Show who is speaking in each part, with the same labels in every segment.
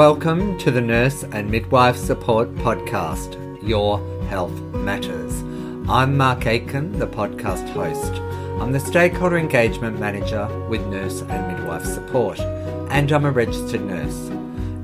Speaker 1: Welcome to the Nurse and Midwife Support Podcast, Your Health Matters. I'm Mark Aiken, the podcast host. I'm the Stakeholder Engagement Manager with Nurse and Midwife Support, and I'm a registered nurse.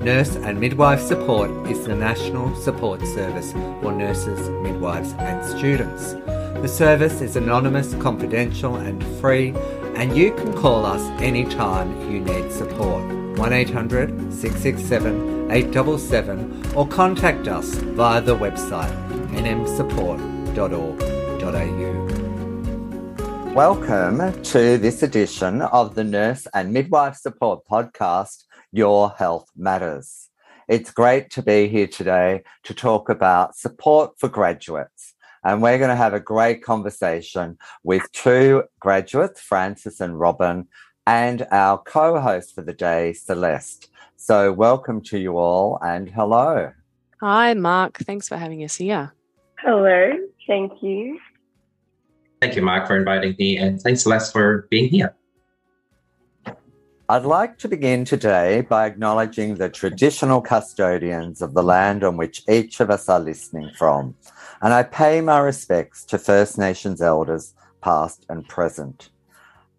Speaker 1: Nurse and Midwife Support is the national support service for nurses, midwives, and students. The service is anonymous, confidential, and free, and you can call us anytime you need support. 1800 667 877 or contact us via the website nmsupport.org.au. Welcome to this edition of the Nurse and Midwife Support Podcast, Your Health Matters. It's great to be here today to talk about support for graduates. And we're going to have a great conversation with two graduates, Frances and Robin, and our co host for the day, Celeste. So, welcome to you all and hello.
Speaker 2: Hi, Mark. Thanks for having us here.
Speaker 3: Hello. Thank you.
Speaker 4: Thank you, Mark, for inviting me, and thanks, Celeste, for being here.
Speaker 1: I'd like to begin today by acknowledging the traditional custodians of the land on which each of us are listening from, and I pay my respects to First Nations elders, past and present.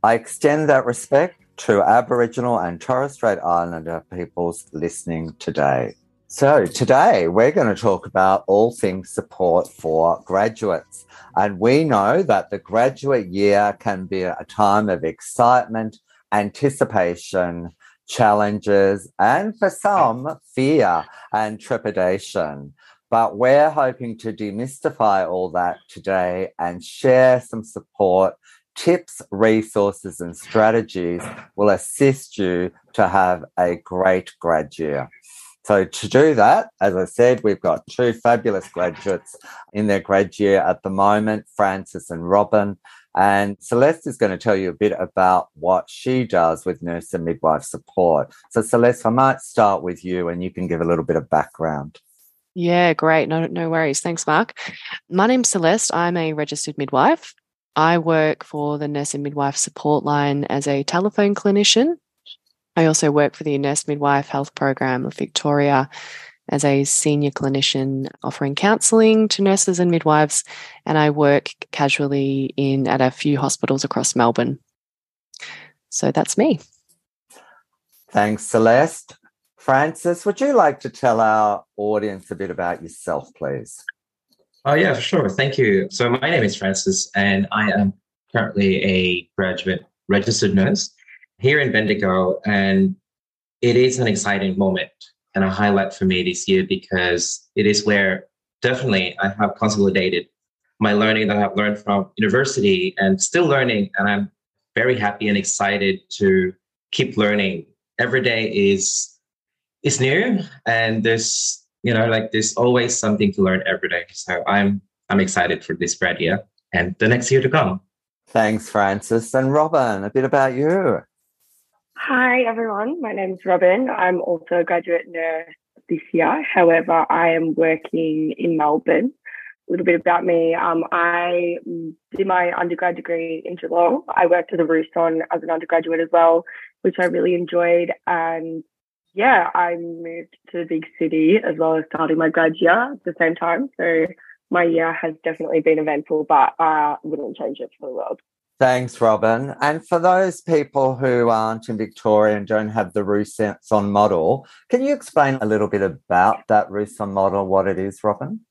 Speaker 1: I extend that respect to Aboriginal and Torres Strait Islander peoples listening today. So, today we're going to talk about all things support for graduates. And we know that the graduate year can be a time of excitement, anticipation, challenges, and for some, fear and trepidation. But we're hoping to demystify all that today and share some support tips, resources, and strategies will assist you to have a great grad year. So, to do that, as I said, we've got two fabulous graduates in their grad year at the moment, Francis and Robin. And Celeste is going to tell you a bit about what she does with nurse and midwife support. So, Celeste, I might start with you and you can give a little bit of background.
Speaker 2: Yeah, great. No, no worries. Thanks, Mark. My name's Celeste. I'm a registered midwife. I work for the Nurse and Midwife Support Line as a telephone clinician. I also work for the Nurse Midwife Health Program of Victoria as a senior clinician offering counselling to nurses and midwives, and I work casually in at a few hospitals across Melbourne. So that's me.
Speaker 1: Thanks, Celeste. Frances, would you like to tell our audience a bit about yourself, please?
Speaker 4: Oh, yeah, for sure. Thank you. So, my name is Frances, and I am currently a graduate registered nurse here in Bendigo. And it is an exciting moment and a highlight for me this year because it is where definitely I have consolidated my learning that I've learned from university and still learning. And I'm very happy and excited to keep learning. Every day is is new and there's you know, like there's always something to learn every day. So I'm I'm excited for this grad year and the next year to come.
Speaker 1: Thanks, Francis. And Robin, a bit about you.
Speaker 3: Hi, everyone. My name is Robin. I'm also a graduate nurse this year. However, I am working in Melbourne. A little bit about me. Um, I did my undergrad degree in Geelong. I worked at the RUSON as an undergraduate as well, which I really enjoyed. And yeah, I moved to the big city as well as starting my grad year at the same time. So my year has definitely been eventful, but I wouldn't change it for the world.
Speaker 1: Thanks, Robin. And for those people who aren't in Victoria and don't have the RUSON model, can you explain a little bit about that RUSON model, what it is, Robin?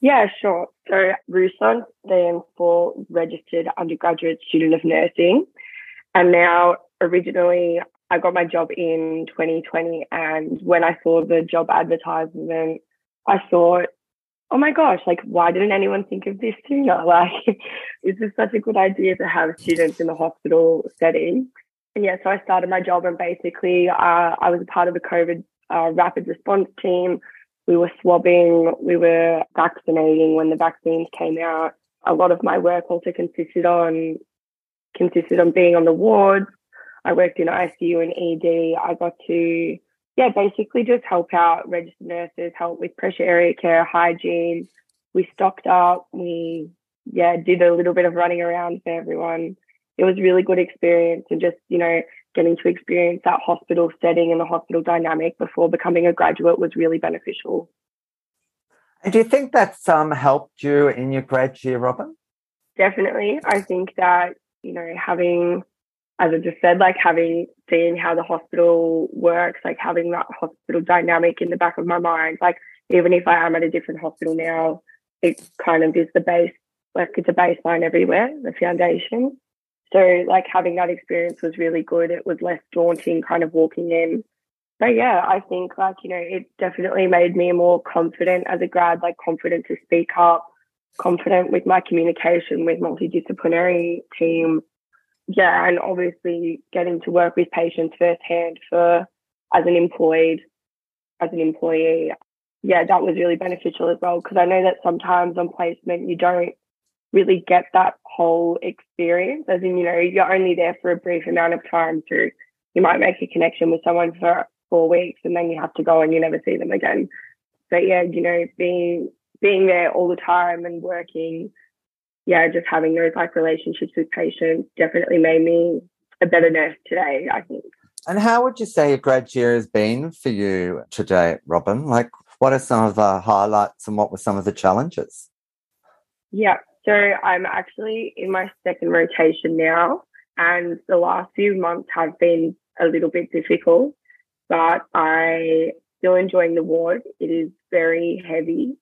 Speaker 3: Yeah, sure. So RUSON stands for Registered Undergraduate Student of Nursing. And now originally I got my job in 2020. And when I saw the job advertisement, I thought, oh my gosh, like, why didn't anyone think of this sooner? Like, this is such a good idea to have students in the hospital setting. And yeah, so I started my job and basically uh, I was a part of the COVID uh, rapid response team. We were swabbing, we were vaccinating when the vaccines came out. A lot of my work also consisted on consisted on being on the wards, I worked in ICU and ED. I got to, yeah, basically just help out registered nurses, help with pressure area care, hygiene. We stocked up. We, yeah, did a little bit of running around for everyone. It was really good experience and just, you know, getting to experience that hospital setting and the hospital dynamic before becoming a graduate was really beneficial.
Speaker 1: And do you think that's um, helped you in your grad year, Robin?
Speaker 3: Definitely. I think that, you know, having, as I just said, like having seen how the hospital works, like having that hospital dynamic in the back of my mind, like even if I am at a different hospital now, it kind of is the base, like it's a baseline everywhere, the foundation. So like having that experience was really good. It was less daunting kind of walking in. But yeah, I think like, you know, it definitely made me more confident as a grad, like confident to speak up, confident with my communication with multidisciplinary team. Yeah, and obviously getting to work with patients firsthand for as an employed, as an employee. Yeah, that was really beneficial as well because I know that sometimes on placement you don't really get that whole experience. As in, you know, you're only there for a brief amount of time. So you might make a connection with someone for four weeks and then you have to go and you never see them again. But yeah, you know, being being there all the time and working, yeah, just having those like relationships with patients definitely made me a better nurse today, I think.
Speaker 1: And how would you say your grad year has been for you today, Robin? Like, what are some of the highlights and what were some of the challenges?
Speaker 3: Yeah, so I'm actually in my second rotation now, and the last few months have been a little bit difficult, but I still enjoying the ward. It is very heavy,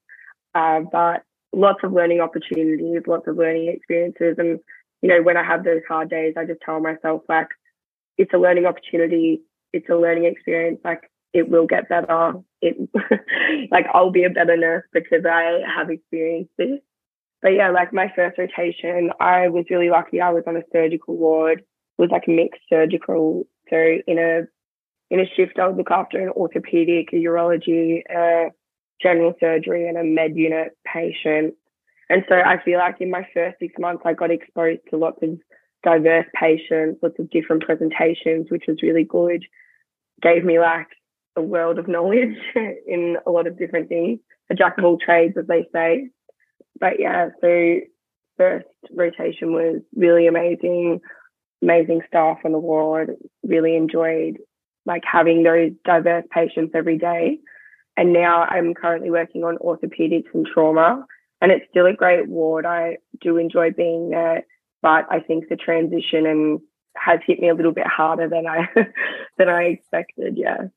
Speaker 3: uh, but lots of learning opportunities, lots of learning experiences, and you know when I have those hard days, I just tell myself like it's a learning opportunity, it's a learning experience. Like it will get better. It like I'll be a better nurse because I have experienced this but yeah, like my first rotation, I was really lucky. I was on a surgical ward. It was like a mixed surgical. So in a in a shift, I would look after an orthopedic, a urology, a general surgery, and a med unit patient. And so I feel like in my first six months, I got exposed to lots of diverse patients, lots of different presentations, which was really good. Gave me like a world of knowledge in a lot of different things, a jack of all trades, as they say but yeah, so first rotation was really amazing, amazing staff on the ward. Really enjoyed like having those diverse patients every day. And now I'm currently working on orthopedics and trauma, and it's still a great ward. I do enjoy being there, but I think the transition and has hit me a little bit harder than I than I expected. Yeah.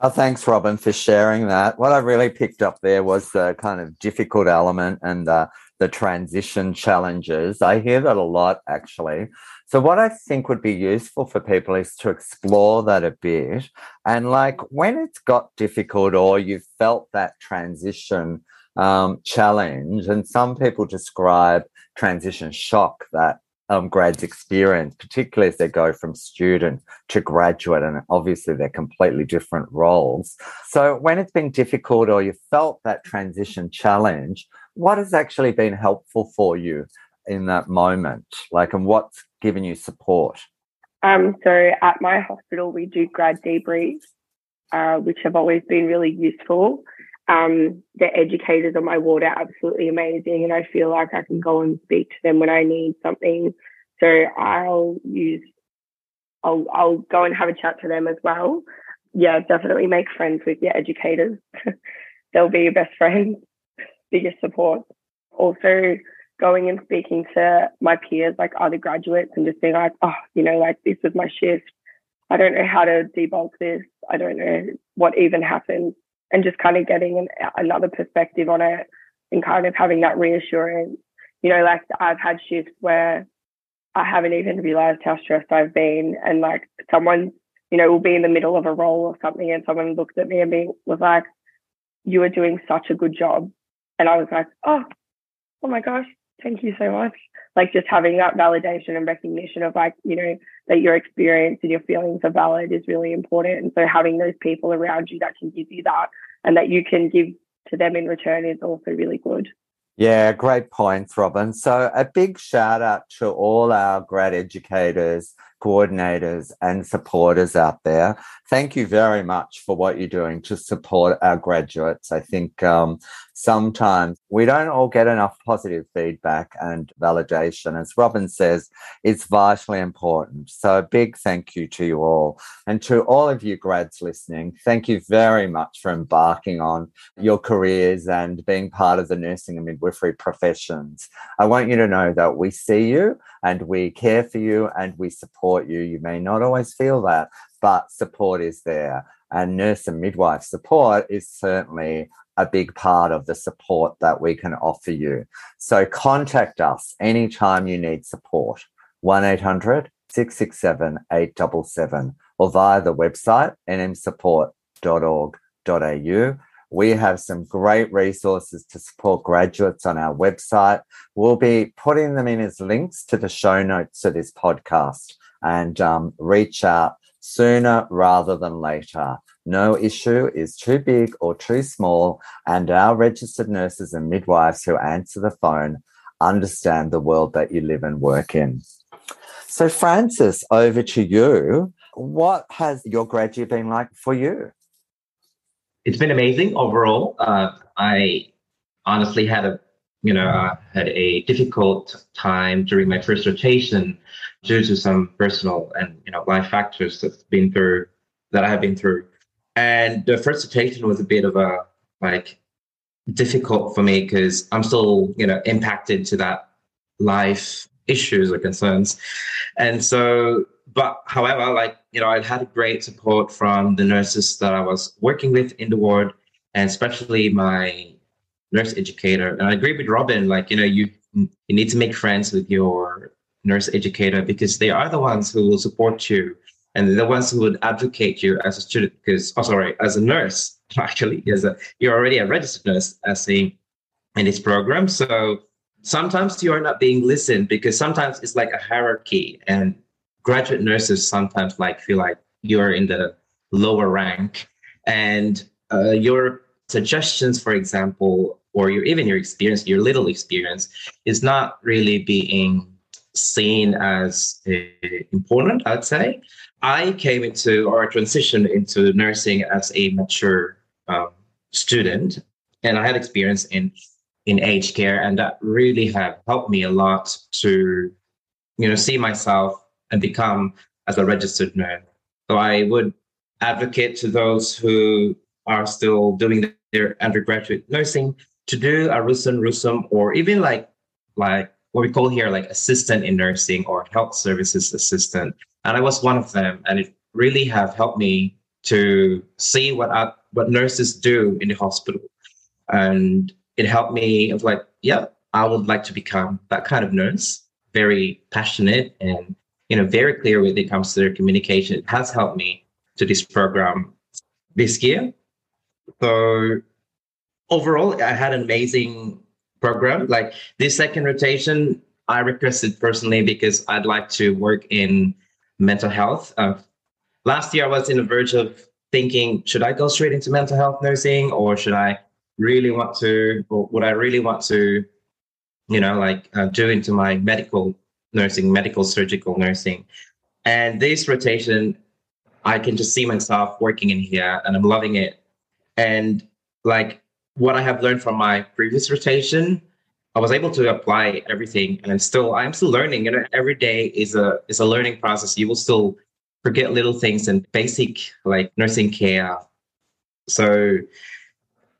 Speaker 1: Oh, thanks, Robin, for sharing that. What I really picked up there was the kind of difficult element and uh, the transition challenges. I hear that a lot, actually. So, what I think would be useful for people is to explore that a bit. And, like, when it's got difficult or you've felt that transition um, challenge, and some people describe transition shock that um, grads experience, particularly as they go from student to graduate, and obviously they're completely different roles. So, when it's been difficult or you felt that transition challenge, what has actually been helpful for you in that moment? Like, and what's given you support?
Speaker 3: Um, so, at my hospital, we do grad debriefs, uh, which have always been really useful. Um, the educators on my ward are absolutely amazing, and I feel like I can go and speak to them when I need something. So I'll use, I'll I'll go and have a chat to them as well. Yeah, definitely make friends with your educators. They'll be your best friends, biggest support. Also, going and speaking to my peers, like other graduates, and just being like, oh, you know, like this was my shift. I don't know how to debulk this. I don't know what even happened and just kind of getting an, another perspective on it and kind of having that reassurance. You know, like I've had shifts where I haven't even realized how stressed I've been, and like someone, you know, will be in the middle of a role or something, and someone looked at me and be was like, "You are doing such a good job," and I was like, "Oh, oh my gosh, thank you so much." Like just having that validation and recognition of like, you know, that your experience and your feelings are valid is really important. And so having those people around you that can give you that and that you can give to them in return is also really good.
Speaker 1: Yeah, great points, Robin. So, a big shout out to all our grad educators, coordinators and supporters out there. Thank you very much for what you're doing to support our graduates. I think um, sometimes we don't all get enough positive feedback and validation. As Robin says, it's vitally important. So a big thank you to you all. And to all of you grads listening, thank you very much for embarking on your careers and being part of the nursing and midwifery professions. I want you to know that we see you and we care for you and we support you. You may not always feel that, but support is there. And nurse and midwife support is certainly a big part of the support that we can offer you. So contact us anytime you need support. 1 800 667 877 or via the website nmsupport.org.au. We have some great resources to support graduates on our website. We'll be putting them in as links to the show notes of this podcast and um, reach out sooner rather than later. No issue is too big or too small, and our registered nurses and midwives who answer the phone understand the world that you live and work in. So, Francis, over to you. What has your graduate been like for you?
Speaker 4: It's been amazing overall. Uh, I honestly had a you know, I had a difficult time during my first rotation due to some personal and you know life factors that's been through that I have been through. And the first rotation was a bit of a like difficult for me because I'm still, you know, impacted to that life issues or concerns. And so, but however, like, you know, I had great support from the nurses that I was working with in the ward, and especially my nurse educator. And I agree with Robin, like, you know, you you need to make friends with your nurse educator because they are the ones who will support you and the ones who would advocate you as a student because oh sorry as a nurse actually as a you're already a registered nurse as a in this program so sometimes you are not being listened because sometimes it's like a hierarchy and graduate nurses sometimes like feel like you're in the lower rank and uh, your suggestions for example or your even your experience your little experience is not really being seen as uh, important i'd say I came into or transitioned into nursing as a mature um, student, and I had experience in in aged care, and that really have helped me a lot to, you know, see myself and become as a registered nurse. So I would advocate to those who are still doing their undergraduate nursing to do a RUSUN, RUSUM, or even like like what we call here like assistant in nursing or health services assistant and I was one of them, and it really have helped me to see what I, what nurses do in the hospital, and it helped me of like, yeah, I would like to become that kind of nurse, very passionate and you know very clear when it comes to their communication. It has helped me to this program this year. So overall, I had an amazing program. Like this second rotation, I requested personally because I'd like to work in mental health. Uh, last year, I was in the verge of thinking, should I go straight into mental health nursing or should I really want to, or would I really want to, you know, like uh, do into my medical nursing, medical surgical nursing? And this rotation, I can just see myself working in here and I'm loving it. And like what I have learned from my previous rotation, I was able to apply everything, and I'm still I'm still learning. You know, every day is a is a learning process. You will still forget little things and basic like nursing care. So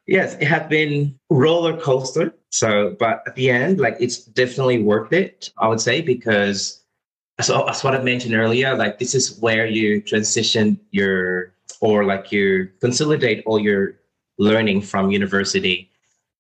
Speaker 4: yes, it has been roller coaster. So, but at the end, like it's definitely worth it. I would say because so that's what I mentioned earlier. Like this is where you transition your or like you consolidate all your learning from university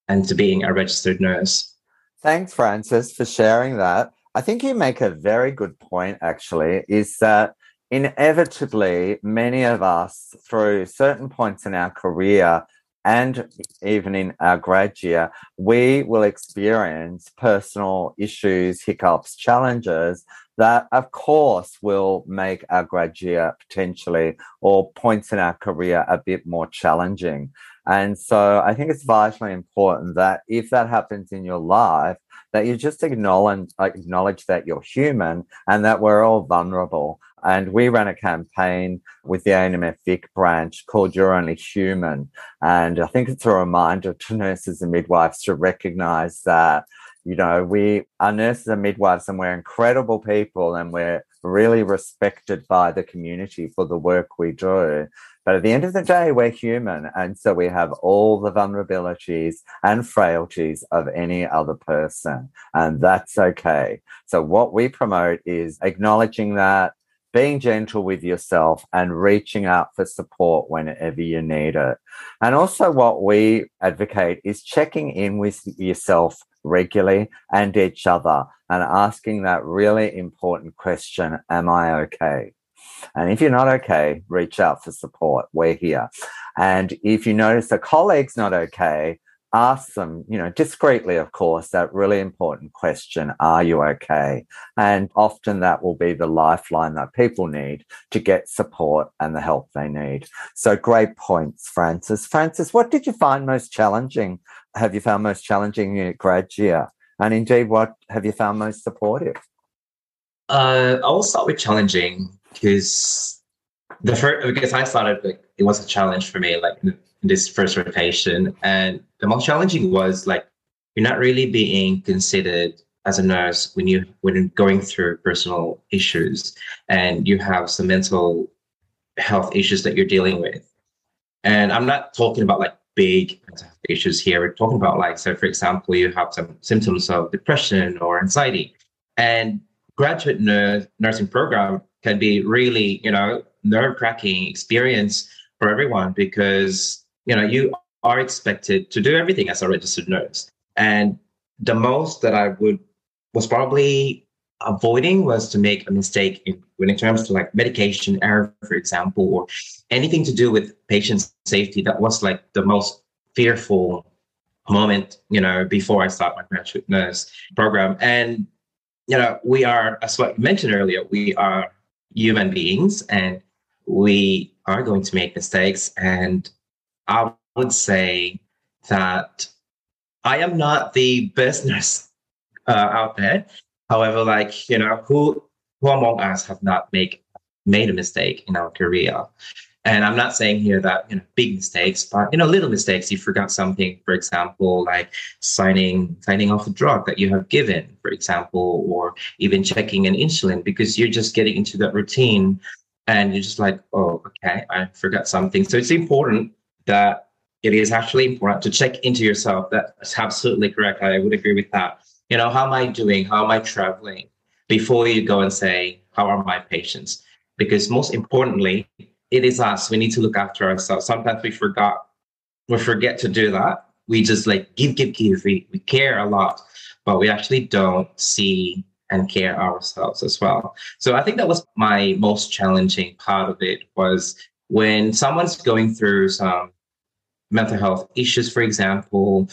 Speaker 4: and to being a registered nurse.
Speaker 1: Thanks, Francis, for sharing that. I think you make a very good point, actually, is that inevitably many of us, through certain points in our career and even in our grad year, we will experience personal issues, hiccups, challenges that, of course, will make our grad year potentially or points in our career a bit more challenging. And so I think it's vitally important that if that happens in your life, that you just acknowledge acknowledge that you're human and that we're all vulnerable. And we ran a campaign with the ANMF Vic branch called You're Only Human. And I think it's a reminder to nurses and midwives to recognize that, you know, we are nurses and midwives and we're incredible people and we're really respected by the community for the work we do. But at the end of the day, we're human. And so we have all the vulnerabilities and frailties of any other person. And that's okay. So what we promote is acknowledging that, being gentle with yourself and reaching out for support whenever you need it. And also what we advocate is checking in with yourself regularly and each other and asking that really important question, am I okay? And if you're not okay, reach out for support. We're here. And if you notice a colleague's not okay, ask them, you know, discreetly, of course, that really important question Are you okay? And often that will be the lifeline that people need to get support and the help they need. So great points, Francis. Francis, what did you find most challenging? Have you found most challenging in grad year? And indeed, what have you found most supportive?
Speaker 4: Uh, I will start with challenging because the first because I started like it was a challenge for me like this first rotation and the most challenging was like you're not really being considered as a nurse when you when you're going through personal issues and you have some mental health issues that you're dealing with and i'm not talking about like big issues here we're talking about like so for example you have some symptoms of depression or anxiety and graduate nurse, nursing program can be really, you know, nerve wracking experience for everyone because, you know, you are expected to do everything as a registered nurse. And the most that I would was probably avoiding was to make a mistake in when it comes to like medication error, for example, or anything to do with patient safety. That was like the most fearful moment, you know, before I start my graduate nurse program. And you know, we are, as what you mentioned earlier, we are human beings and we are going to make mistakes. And I would say that I am not the best nurse uh, out there. However, like, you know, who, who among us have not make, made a mistake in our career? And I'm not saying here that you know big mistakes, but you know little mistakes. You forgot something, for example, like signing signing off a drug that you have given, for example, or even checking an insulin because you're just getting into that routine, and you're just like, oh, okay, I forgot something. So it's important that it is actually important to check into yourself. That's absolutely correct. I would agree with that. You know, how am I doing? How am I traveling? Before you go and say, how are my patients? Because most importantly, it is us. We need to look after ourselves. Sometimes we forgot, we forget to do that. We just like give, give, give. We, we care a lot, but we actually don't see and care ourselves as well. So I think that was my most challenging part of it was when someone's going through some mental health issues, for example,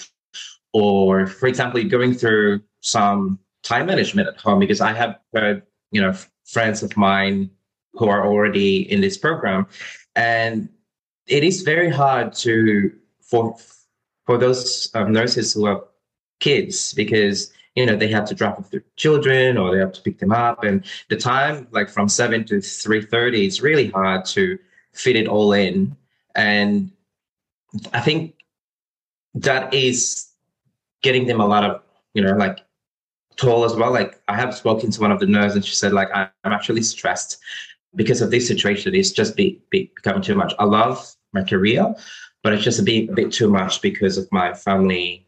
Speaker 4: or for example, going through some time management at home, because I have heard, you know, friends of mine who are already in this program. And it is very hard to for for those um, nurses who have kids because you know they have to drop off their children or they have to pick them up. And the time like from 7 to 3.30 is really hard to fit it all in. And i think that is getting them a lot of you know like toll as well like i have spoken to one of the nurses and she said like i'm actually stressed because of this situation, it's just be, be, becoming too much. I love my career, but it's just a bit, a bit too much because of my family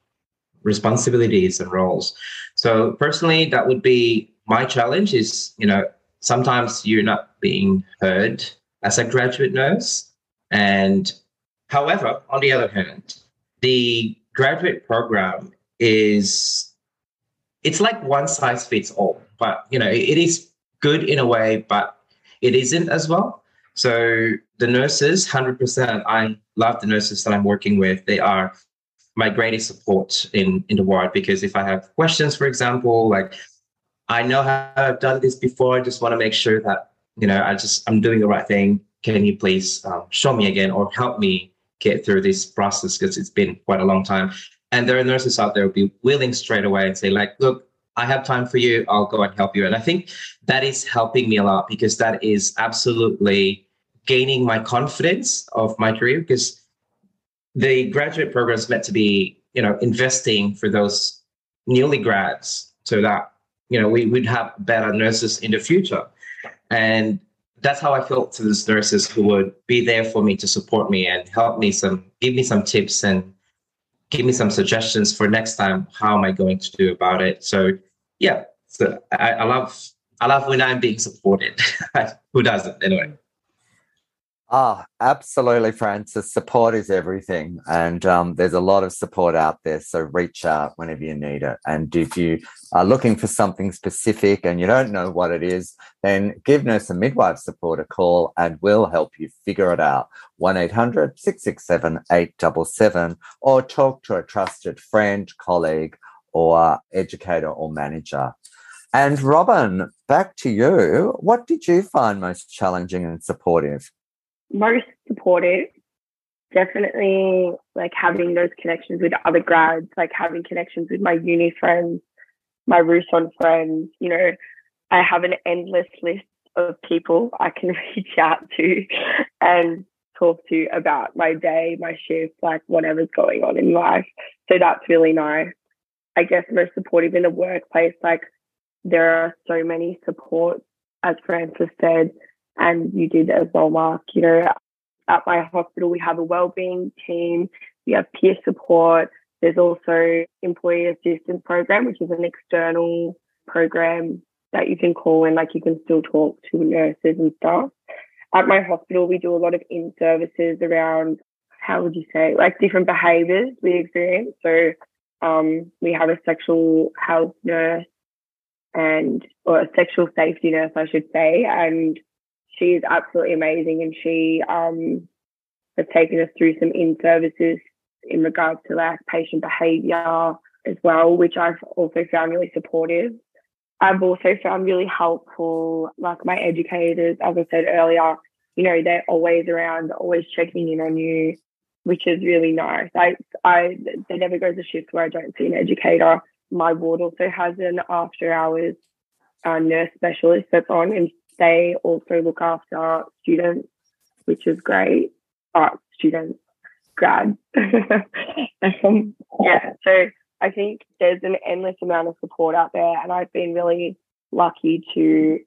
Speaker 4: responsibilities and roles. So personally, that would be my challenge is, you know, sometimes you're not being heard as a graduate nurse. And however, on the other hand, the graduate program is it's like one size fits all but you know it is good in a way but it isn't as well. So the nurses, 100%, I love the nurses that I'm working with. They are my greatest support in, in the ward because if I have questions, for example, like I know how I've done this before, I just want to make sure that, you know, I just, I'm doing the right thing. Can you please um, show me again or help me get through this process because it's been quite a long time. And there are nurses out there who will be willing straight away and say, like, look, I have time for you. I'll go and help you. And I think that is helping me a lot because that is absolutely gaining my confidence of my career because the graduate program is meant to be, you know, investing for those newly grads so that, you know, we would have better nurses in the future. And that's how I felt to those nurses who would be there for me to support me and help me some, give me some tips and give me some suggestions for next time. How am I going to do about it? So yeah, so I, I love I love when I'm being supported. who doesn't anyway?
Speaker 1: Ah, absolutely, Francis. Support is everything. And um, there's a lot of support out there. So reach out whenever you need it. And if you are looking for something specific and you don't know what it is, then give Nurse and Midwife Support a call and we'll help you figure it out. 1 800 667 877 or talk to a trusted friend, colleague, or educator or manager. And Robin, back to you. What did you find most challenging and supportive?
Speaker 3: Most supportive. Definitely like having those connections with other grads, like having connections with my uni friends, my RUSON friends. You know, I have an endless list of people I can reach out to and talk to about my day, my shift, like whatever's going on in life. So that's really nice. I guess most supportive in the workplace, like there are so many supports, as Francis said, and you did as well, Mark. You know, at my hospital, we have a wellbeing team, we have peer support. There's also employee assistance program, which is an external program that you can call and like you can still talk to nurses and stuff. At my hospital, we do a lot of in services around how would you say like different behaviors we experience. So um, we have a sexual health nurse and or a sexual safety nurse, I should say, and she is absolutely amazing and she um, has taken us through some in services in regards to like patient behavior as well, which I've also found really supportive. I've also found really helpful, like my educators, as I said earlier, you know, they're always around, always checking in on you, which is really nice. I, I, there never goes a shift where I don't see an educator. My ward also has an after hours uh, nurse specialist that's on, and they also look after students, which is great. Art students, grads. um, yeah, so I think there's an endless amount of support out there, and I've been really lucky to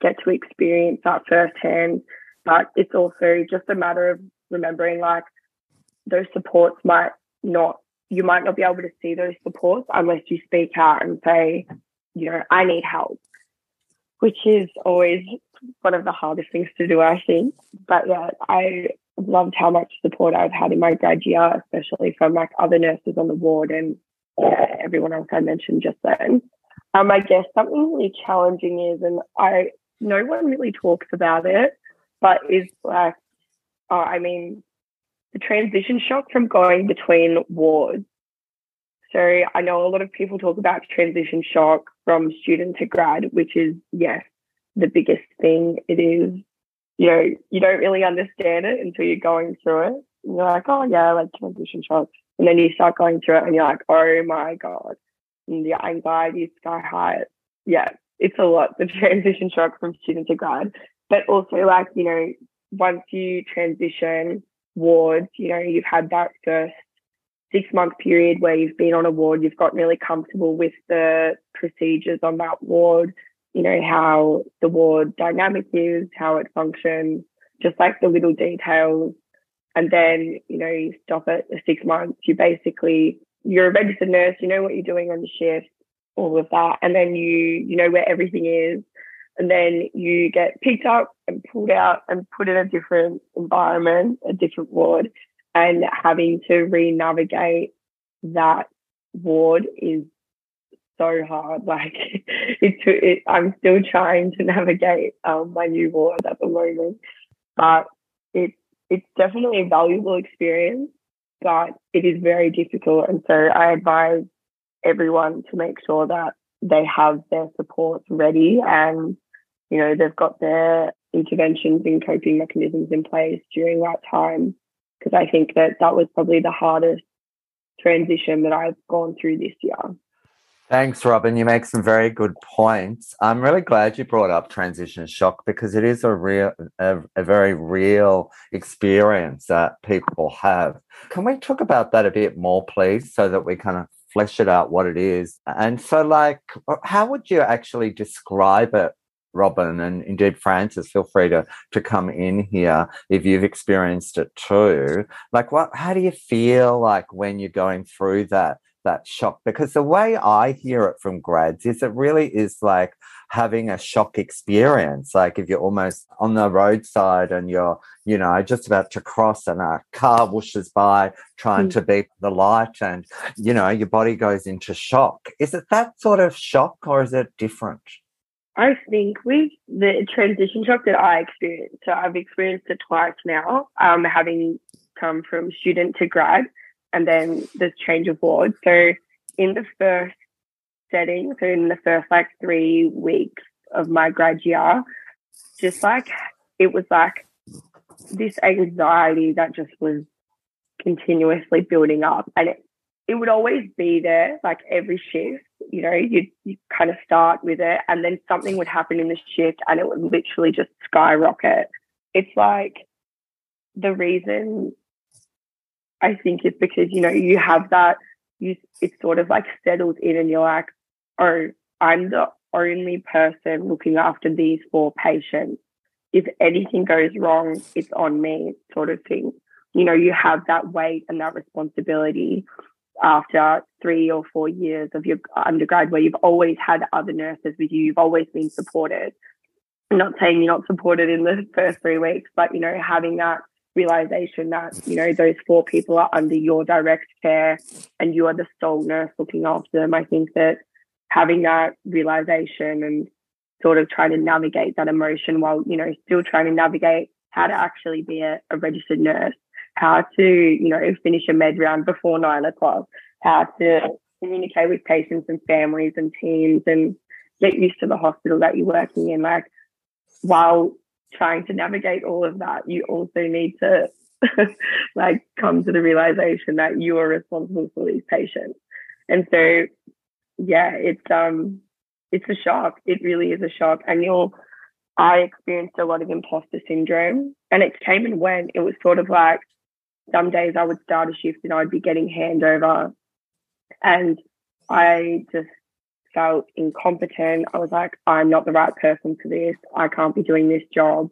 Speaker 3: get to experience that firsthand. But it's also just a matter of remembering like those supports might not, you might not be able to see those supports unless you speak out and say, you know, I need help which is always one of the hardest things to do, I think. But yeah, I loved how much support I've had in my grad year, especially from like other nurses on the ward and yeah, everyone else I mentioned just then. Um, I guess something really challenging is, and I no one really talks about it, but is like, uh, I mean, the transition shock from going between wards. So I know a lot of people talk about transition shock from student to grad, which is, yes, the biggest thing. It is, you know, you don't really understand it until you're going through it. And you're like, oh, yeah, like transition shock. And then you start going through it and you're like, oh my God. And the anxiety is sky high. Yeah, it's a lot, the transition shock from student to grad. But also, like, you know, once you transition wards, you know, you've had that first six month period where you've been on a ward, you've got really comfortable with the procedures on that ward, you know, how the ward dynamic is, how it functions, just like the little details. And then, you know, you stop at six months, you basically, you're a registered nurse, you know what you're doing on the shift, all of that. And then you, you know where everything is. And then you get picked up and pulled out and put in a different environment, a different ward and having to re-navigate that ward is so hard. Like it's, it, I'm still trying to navigate um, my new ward at the moment, but it's it's definitely a valuable experience, but it is very difficult. And so I advise everyone to make sure that they have their supports ready and you know they've got their interventions and coping mechanisms in place during that time because I think that that was probably the hardest transition that I've gone through this year.
Speaker 1: Thanks, Robin. You make some very good points. I'm really glad you brought up transition shock because it is a real, a, a, very real experience that people have. Can we talk about that a bit more, please, so that we kind of flesh it out what it is? And so, like, how would you actually describe it Robin and indeed Francis, feel free to to come in here if you've experienced it too. Like what how do you feel like when you're going through that that shock? Because the way I hear it from grads is it really is like having a shock experience. Like if you're almost on the roadside and you're, you know, just about to cross and a car whooshes by trying mm. to beat the light and, you know, your body goes into shock. Is it that sort of shock or is it different?
Speaker 3: I think with the transition shock that I experienced, so I've experienced it twice now, um, having come from student to grad and then this change of ward. So in the first setting, so in the first like three weeks of my grad year, just like it was like this anxiety that just was continuously building up and it, it would always be there like every shift you know, you you kind of start with it, and then something would happen in the shift, and it would literally just skyrocket. It's like the reason I think is because you know you have that. You it's sort of like settled in, and you're like, oh, I'm the only person looking after these four patients. If anything goes wrong, it's on me, sort of thing. You know, you have that weight and that responsibility after three or four years of your undergrad where you've always had other nurses with you, you've always been supported. I'm not saying you're not supported in the first three weeks, but you know, having that realization that, you know, those four people are under your direct care and you are the sole nurse looking after them. I think that having that realization and sort of trying to navigate that emotion while, you know, still trying to navigate how to actually be a, a registered nurse how to, you know, finish a med round before nine o'clock, how to communicate with patients and families and teams and get used to the hospital that you're working in. Like while trying to navigate all of that, you also need to like come to the realization that you are responsible for these patients. And so yeah, it's um it's a shock. It really is a shock. And you'll I experienced a lot of imposter syndrome and it came and went. It was sort of like some days I would start a shift and I'd be getting handover and I just felt incompetent. I was like, I'm not the right person for this. I can't be doing this job.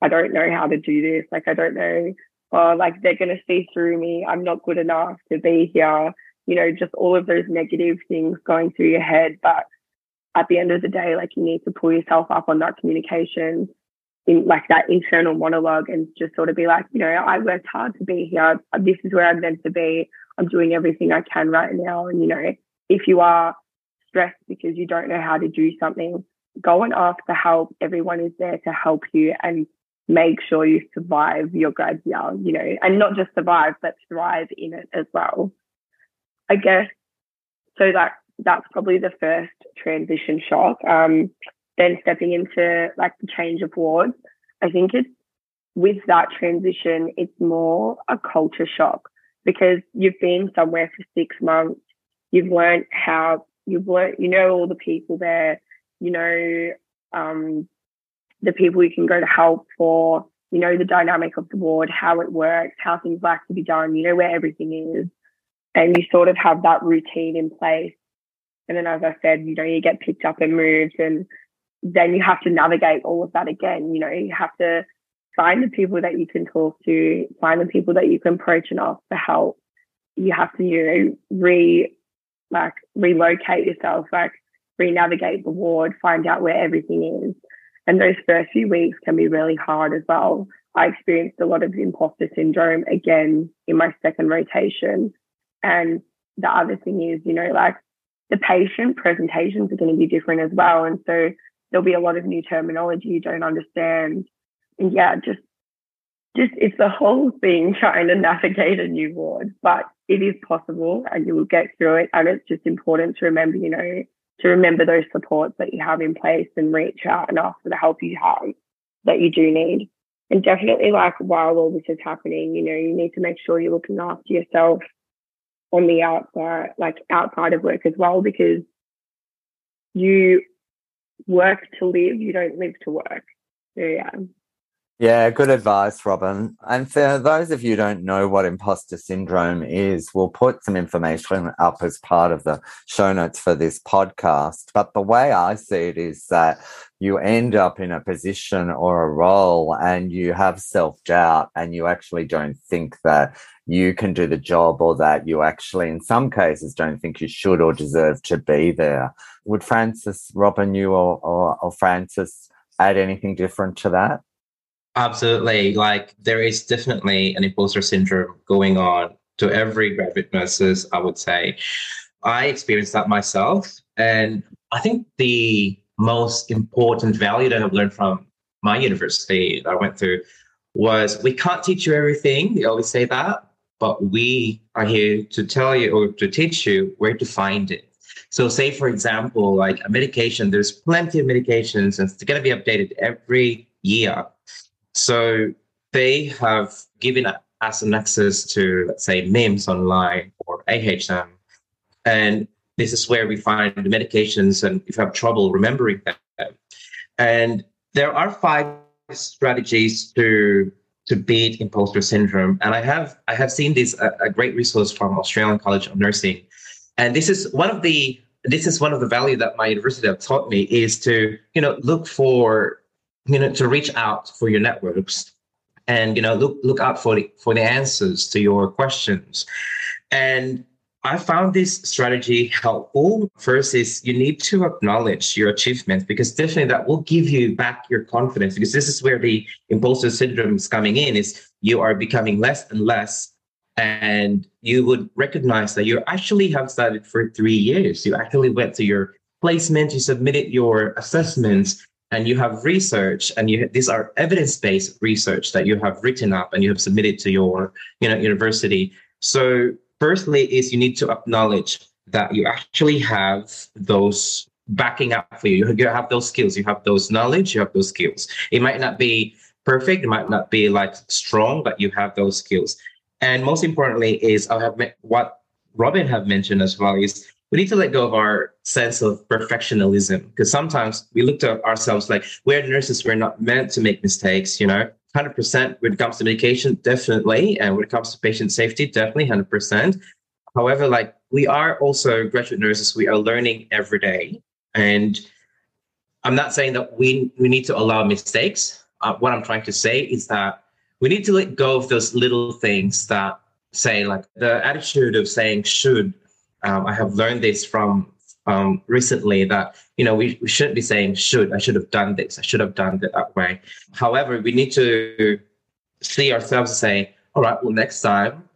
Speaker 3: I don't know how to do this. Like, I don't know. Or like, they're going to see through me. I'm not good enough to be here. You know, just all of those negative things going through your head. But at the end of the day, like, you need to pull yourself up on that communication in like that internal monologue and just sort of be like, you know, I worked hard to be here. This is where I'm meant to be. I'm doing everything I can right now. And, you know, if you are stressed because you don't know how to do something, go and ask for help. Everyone is there to help you and make sure you survive your grad year, you know, and not just survive, but thrive in it as well. I guess so that that's probably the first transition shock. Um, then stepping into like the change of wards, I think it's with that transition, it's more a culture shock because you've been somewhere for six months. You've learned how you've learned, you know, all the people there, you know, um, the people you can go to help for, you know, the dynamic of the ward, how it works, how things like to be done, you know, where everything is. And you sort of have that routine in place. And then, as I said, you know, you get picked up and moved and then you have to navigate all of that again. You know, you have to find the people that you can talk to, find the people that you can approach and ask for help. You have to, you know, re like relocate yourself, like re-navigate the ward, find out where everything is. And those first few weeks can be really hard as well. I experienced a lot of imposter syndrome again in my second rotation. And the other thing is, you know, like the patient presentations are going to be different as well. And so there'll be a lot of new terminology you don't understand. And yeah, just just it's the whole thing trying to navigate a new ward, but it is possible and you will get through it. And it's just important to remember, you know, to remember those supports that you have in place and reach out and ask for the help you have that you do need. And definitely like while all this is happening, you know, you need to make sure you're looking after yourself on the outside, like outside of work as well, because you work to live, you don't live to work. So, yeah.
Speaker 1: Yeah, good advice, Robin. And for those of you who don't know what imposter syndrome is, we'll put some information up as part of the show notes for this podcast. But the way I see it is that you end up in a position or a role and you have self doubt and you actually don't think that you can do the job or that you actually, in some cases, don't think you should or deserve to be there. Would Francis, Robin, you or, or, or Frances add anything different to that?
Speaker 4: Absolutely. Like there is definitely an imposter syndrome going on to every graduate nurses, I would say. I experienced that myself. And I think the most important value that I've learned from my university that I went through was we can't teach you everything. They always say that, but we are here to tell you or to teach you where to find it. So, say for example, like a medication, there's plenty of medications and it's going to be updated every year. So they have given us an access to, let's say, MIMS online or AMH. And this is where we find the medications and if you have trouble remembering them. And there are five strategies to to beat imposter syndrome. And I have I have seen this a, a great resource from Australian College of Nursing. And this is one of the this is one of the value that my university have taught me is to, you know, look for you know to reach out for your networks and you know look look out for the for the answers to your questions and I found this strategy helpful. First is you need to acknowledge your achievements because definitely that will give you back your confidence because this is where the imposter syndrome is coming in is you are becoming less and less and you would recognize that you actually have studied for three years. You actually went to your placement, you submitted your assessments, and you have research and you these are evidence-based research that you have written up and you have submitted to your you know university so firstly is you need to acknowledge that you actually have those backing up for you. You have those skills. You have those knowledge. You have those skills. It might not be perfect. It might not be like strong but you have those skills. And most importantly is i have what robin have mentioned as well is we need to let go of our sense of perfectionism. Because sometimes we look at ourselves like we're nurses, we're not meant to make mistakes, you know. 100% when it comes to medication, definitely. And when it comes to patient safety, definitely 100%. However, like we are also graduate nurses, we are learning every day. And I'm not saying that we, we need to allow mistakes. Uh, what I'm trying to say is that we need to let go of those little things that say, like the attitude of saying should um, I have learned this from um, recently that you know we, we shouldn't be saying should I should have done this I should have done it that way. However, we need to see ourselves and say, all right, well next time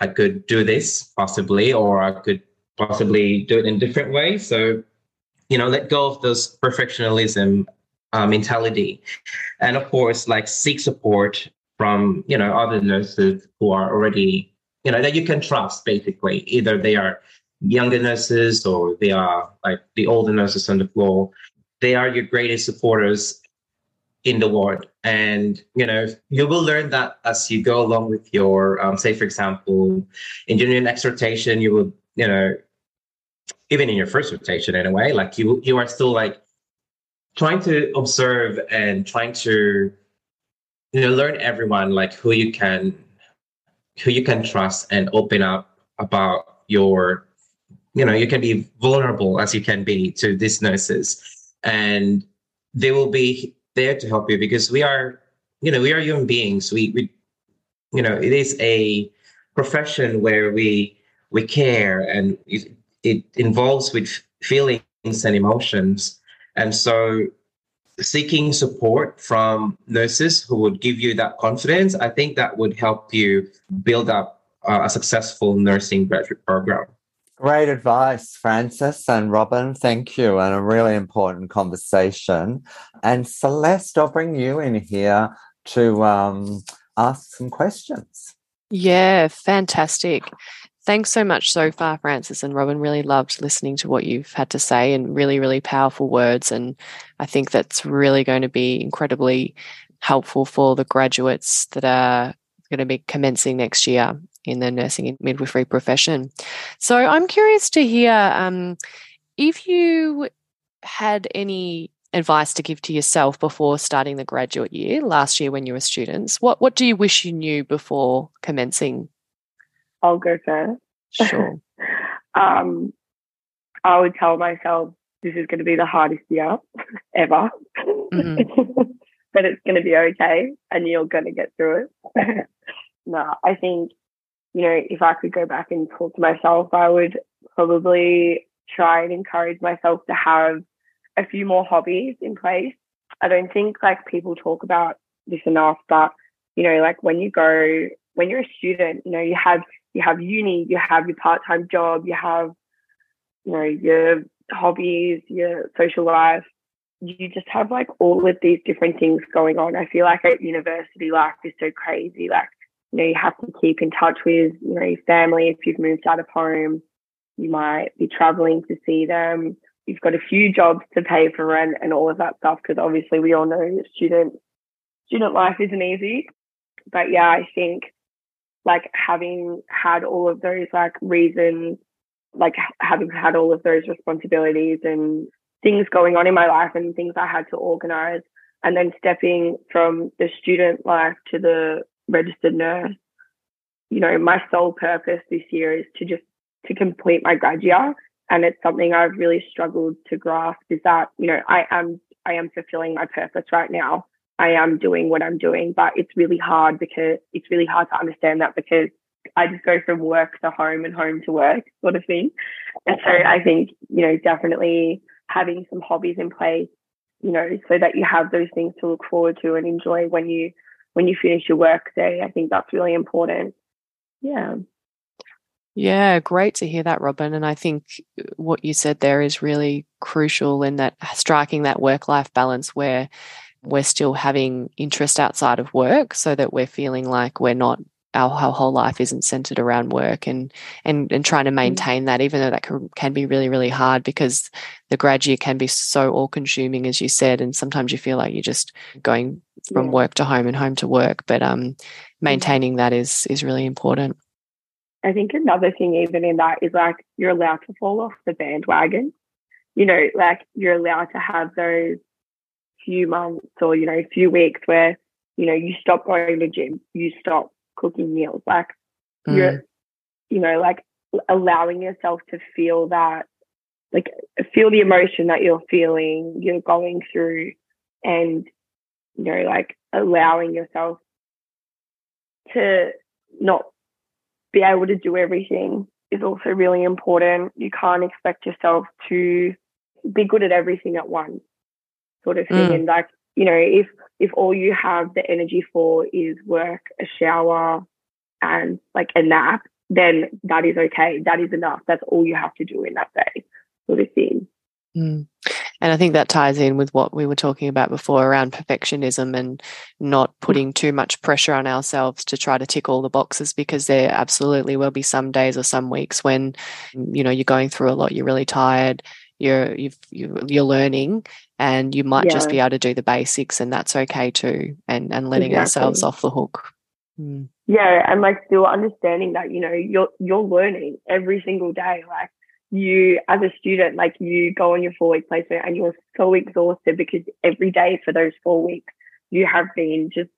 Speaker 4: I could do this possibly, or I could possibly do it in a different way. So you know, let go of this perfectionism uh, mentality, and of course, like seek support from you know other nurses who are already you know that you can trust. Basically, either they are younger nurses or they are like the older nurses on the floor. They are your greatest supporters in the ward. And, you know, you will learn that as you go along with your, um, say, for example, in your next rotation, you will, you know, even in your first rotation in a way, like you, you are still like trying to observe and trying to, you know, learn everyone, like who you can, who you can trust and open up about your you know you can be vulnerable as you can be to these nurses. And they will be there to help you because we are you know we are human beings. We we you know it is a profession where we we care and it, it involves with feelings and emotions. And so seeking support from nurses who would give you that confidence i think that would help you build up uh, a successful nursing graduate program
Speaker 1: Great advice, Francis and Robin. Thank you. And a really important conversation. And Celeste, I'll bring you in here to um, ask some questions.
Speaker 2: Yeah, fantastic. Thanks so much so far, Francis and Robin. Really loved listening to what you've had to say and really, really powerful words. And I think that's really going to be incredibly helpful for the graduates that are going to be commencing next year in the nursing and midwifery profession. So I'm curious to hear um, if you had any advice to give to yourself before starting the graduate year last year when you were students, what what do you wish you knew before commencing?
Speaker 3: I'll go first.
Speaker 2: Sure.
Speaker 3: um, I would tell myself this is going to be the hardest year ever, mm-hmm. but it's going to be okay, and you're going to get through it. no, I think you know if I could go back and talk to myself, I would probably try and encourage myself to have a few more hobbies in place. I don't think like people talk about this enough, but you know, like when you go, when you're a student, you know, you have you have uni, you have your part-time job, you have, you know, your hobbies, your social life. You just have like all of these different things going on. I feel like at university life is so crazy. Like, you know, you have to keep in touch with, you know, your family if you've moved out of home. You might be traveling to see them you've got a few jobs to pay for rent and all of that stuff because obviously we all know that student student life isn't easy. But yeah, I think like having had all of those like reasons, like having had all of those responsibilities and things going on in my life and things I had to organize, and then stepping from the student life to the registered nurse, you know, my sole purpose this year is to just to complete my grad year and it's something I've really struggled to grasp is that you know I am I am fulfilling my purpose right now. I am doing what I'm doing, but it's really hard because it's really hard to understand that because I just go from work to home and home to work sort of thing. And so I think, you know, definitely having some hobbies in place, you know, so that you have those things to look forward to and enjoy when you when you finish your work day. I think that's really important. Yeah.
Speaker 2: Yeah, great to hear that, Robin. And I think uh, what you said there is really crucial in that striking that work life balance where we're still having interest outside of work so that we're feeling like we're not our, whole life isn't centered around work and and and trying to mm. maintain that even though that can, can be really really hard because the grad year can be so all consuming as you said and sometimes you feel like you're just going from yeah. work to home and home to work but um maintaining that is is really important
Speaker 3: I think another thing, even in that, is like you're allowed to fall off the bandwagon. You know, like you're allowed to have those few months or, you know, few weeks where, you know, you stop going to the gym, you stop cooking meals. Like mm. you're, you know, like allowing yourself to feel that, like feel the emotion that you're feeling, you're going through, and, you know, like allowing yourself to not be able to do everything is also really important. You can't expect yourself to be good at everything at once, sort of thing. Mm. And like, you know, if if all you have the energy for is work, a shower, and like a nap, then that is okay. That is enough. That's all you have to do in that day, sort of thing.
Speaker 2: Mm. And I think that ties in with what we were talking about before around perfectionism and not putting too much pressure on ourselves to try to tick all the boxes because there absolutely will be some days or some weeks when you know you're going through a lot, you're really tired, you're you've, you're learning, and you might yeah. just be able to do the basics, and that's okay too, and and letting exactly. ourselves off the hook.
Speaker 3: Mm. Yeah, and like still understanding that you know you're you're learning every single day, like you as a student, like you go on your four week placement and you're so exhausted because every day for those four weeks you have been just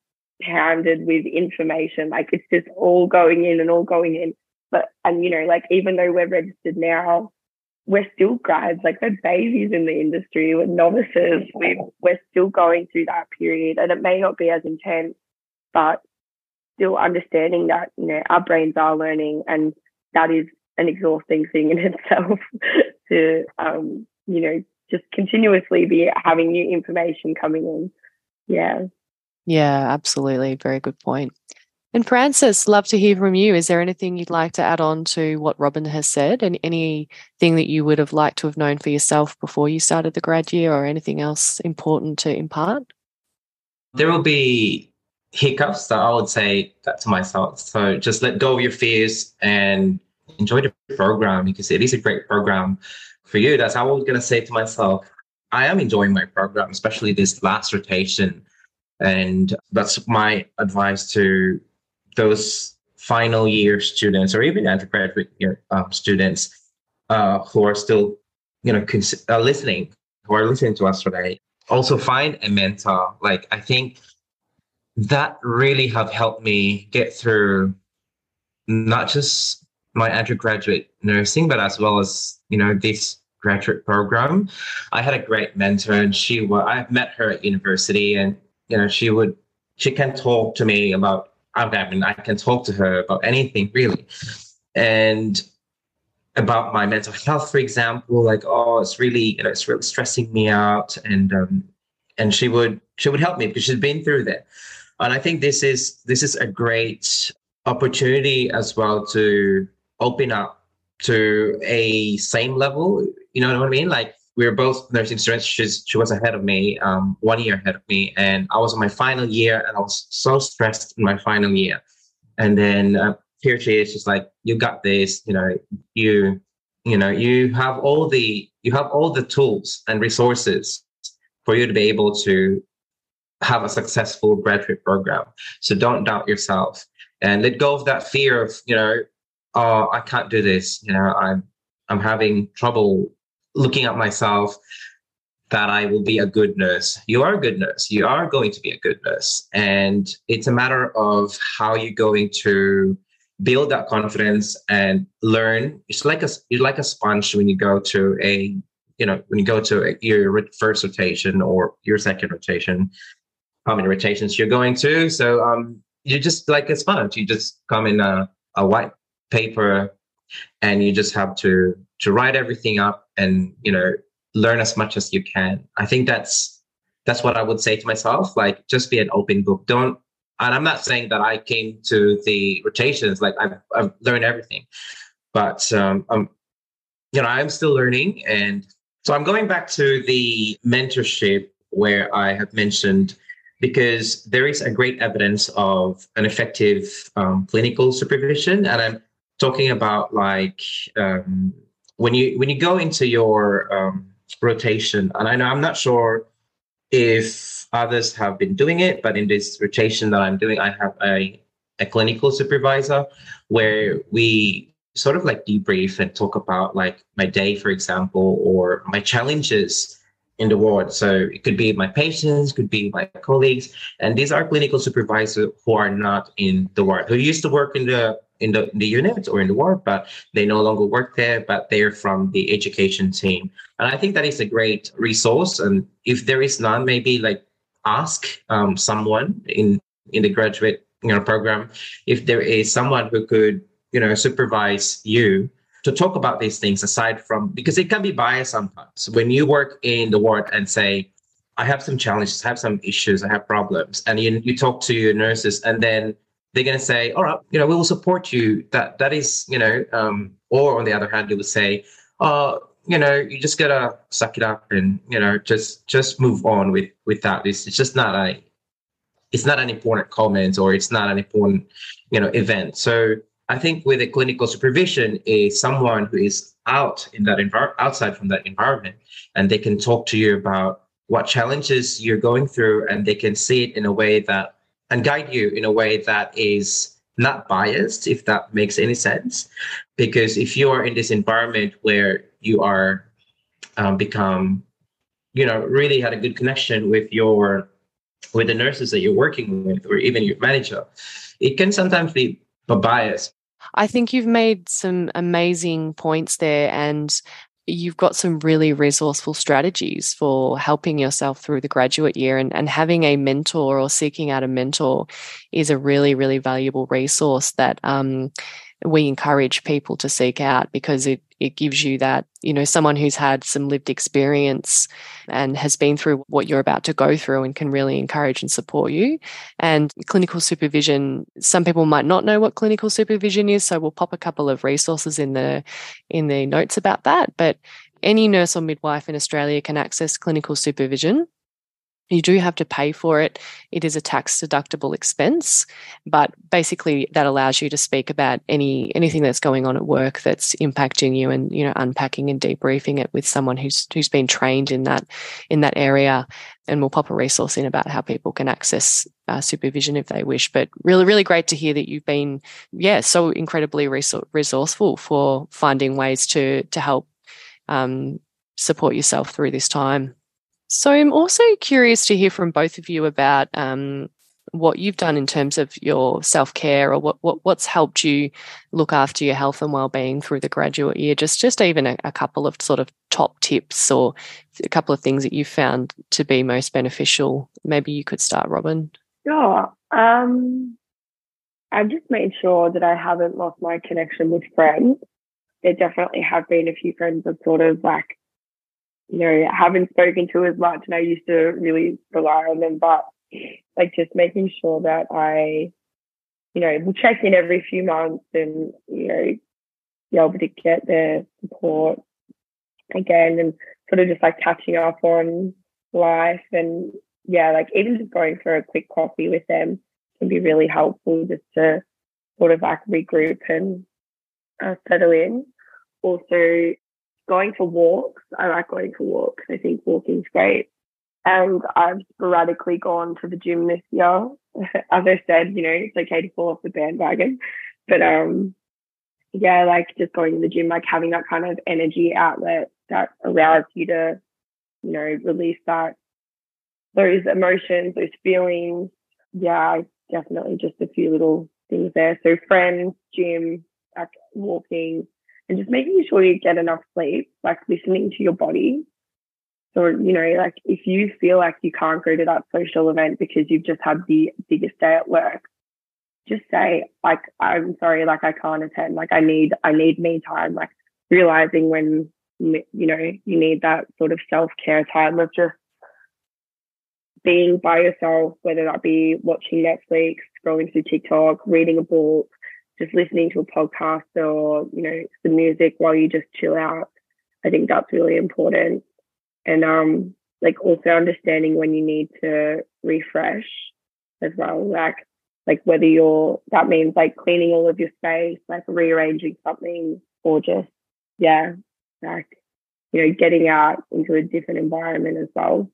Speaker 3: pounded with information. Like it's just all going in and all going in. But and you know, like even though we're registered now, we're still grads, like we're babies in the industry, we're novices. We we're still going through that period. And it may not be as intense, but still understanding that, you know, our brains are learning and that is an exhausting thing in itself to, um, you know, just continuously be having new information coming in. Yeah.
Speaker 2: Yeah, absolutely. Very good point. And Frances, love to hear from you. Is there anything you'd like to add on to what Robin has said and anything that you would have liked to have known for yourself before you started the grad year or anything else important to impart?
Speaker 4: There will be hiccups that I would say that to myself. So just let go of your fears and enjoy the program because it is a great program for you. That's how I was going to say to myself. I am enjoying my program, especially this last rotation. And that's my advice to those final year students or even undergraduate year um, students uh, who are still, you know, cons- uh, listening who are listening to us today, also find a mentor. Like I think that really have helped me get through not just my undergraduate nursing, but as well as you know this graduate program. I had a great mentor, and she was. I met her at university, and you know she would she can talk to me about. I mean, I can talk to her about anything really, and about my mental health, for example, like oh, it's really you know it's really stressing me out, and um, and she would she would help me because she's been through that, and I think this is this is a great opportunity as well to open up to a same level. You know what I mean? Like we were both nursing students. She's, she was ahead of me, um, one year ahead of me, and I was in my final year, and I was so stressed in my final year. And then uh, here she is, she's like, "You got this. You know, you, you know, you have all the you have all the tools and resources for you to be able to have a successful graduate program. So don't doubt yourself and let go of that fear of you know oh, I can't do this. You know, I'm I'm having trouble looking at myself that I will be a good nurse. You are a good nurse. You are going to be a good nurse. And it's a matter of how you're going to build that confidence and learn. It's like a you're like a sponge when you go to a you know when you go to a, your first rotation or your second rotation. How many rotations you're going to? So um, you're just like a sponge. You just come in a, a white paper and you just have to to write everything up and you know learn as much as you can. I think that's that's what i would say to myself like just be an open book. Don't and i'm not saying that i came to the rotations like i've, I've learned everything. But um i'm you know i'm still learning. And so i'm going back to the mentorship where i have mentioned because there is a great evidence of an effective um, clinical supervision. And i'm talking about like um, when you when you go into your um, rotation, and I know I'm not sure if others have been doing it, but in this rotation that I'm doing, I have a a clinical supervisor where we sort of like debrief and talk about like my day, for example, or my challenges in the ward. So it could be my patients, could be my colleagues, and these are clinical supervisors who are not in the ward, who used to work in the in the, the unit or in the ward, but they no longer work there, but they're from the education team. And I think that is a great resource. And if there is none, maybe like ask um, someone in in the graduate you know program if there is someone who could you know supervise you to talk about these things aside from because it can be biased sometimes when you work in the ward and say i have some challenges i have some issues i have problems and you, you talk to your nurses and then they're going to say, all right, you know, we will support you. That that is, you know, um, or on the other hand, they will say, oh, you know, you just gotta suck it up and you know, just just move on with with that. It's, it's just not a, it's not an important comment or it's not an important, you know, event. So I think with a clinical supervision is someone who is out in that environment, outside from that environment, and they can talk to you about what challenges you're going through, and they can see it in a way that and guide you in a way that is not biased, if that makes any sense. Because if you are in this environment where you are um, become, you know, really had a good connection with your with the nurses that you're working with, or even your manager, it can sometimes be biased.
Speaker 2: I think you've made some amazing points there, and you've got some really resourceful strategies for helping yourself through the graduate year and, and having a mentor or seeking out a mentor is a really really valuable resource that um, we encourage people to seek out because it it gives you that you know someone who's had some lived experience and has been through what you're about to go through and can really encourage and support you. And clinical supervision some people might not know what clinical supervision is so we'll pop a couple of resources in the in the notes about that. But any nurse or midwife in Australia can access clinical supervision you do have to pay for it. It is a tax deductible expense, but basically that allows you to speak about any anything that's going on at work that's impacting you, and you know unpacking and debriefing it with someone who's who's been trained in that in that area. And we'll pop a resource in about how people can access uh, supervision if they wish. But really, really great to hear that you've been, yeah, so incredibly resourceful for finding ways to to help um, support yourself through this time. So I'm also curious to hear from both of you about um, what you've done in terms of your self care or what, what what's helped you look after your health and well being through the graduate year. Just just even a, a, couple of sort of top tips or a couple of things that you found to be most beneficial. Maybe you could start, Robin.
Speaker 3: Sure. Um, I've just made sure that I haven't lost my connection with friends. There definitely have been a few friends that sort of like, you know, haven't spoken to as much, and I used to really rely on them, but like just making sure that I, you know, will check in every few months and, you know, be able to get their support again and sort of just like catching up on life and yeah, like even just going for a quick coffee with them can be really helpful just to sort of like regroup and uh, settle in. Also, going for walks. I like going for walks. I think walking's great and I've sporadically gone to the gym this year. As I said, you know, it's okay to fall off the bandwagon, but um, yeah, like just going to the gym, like having that kind of energy outlet that allows you to, you know, release that those emotions, those feelings. Yeah, definitely just a few little things there. So friends, gym, like walking, and just making sure you get enough sleep, like listening to your body so, you know, like if you feel like you can't go to that social event because you've just had the biggest day at work, just say, like, I'm sorry, like I can't attend. Like I need, I need me time. Like realizing when, you know, you need that sort of self-care time of just being by yourself, whether that be watching Netflix, scrolling through TikTok, reading a book, just listening to a podcast or, you know, some music while you just chill out. I think that's really important and um like also understanding when you need to refresh as well like like whether you're that means like cleaning all of your space like rearranging something or just yeah like you know getting out into a different environment as well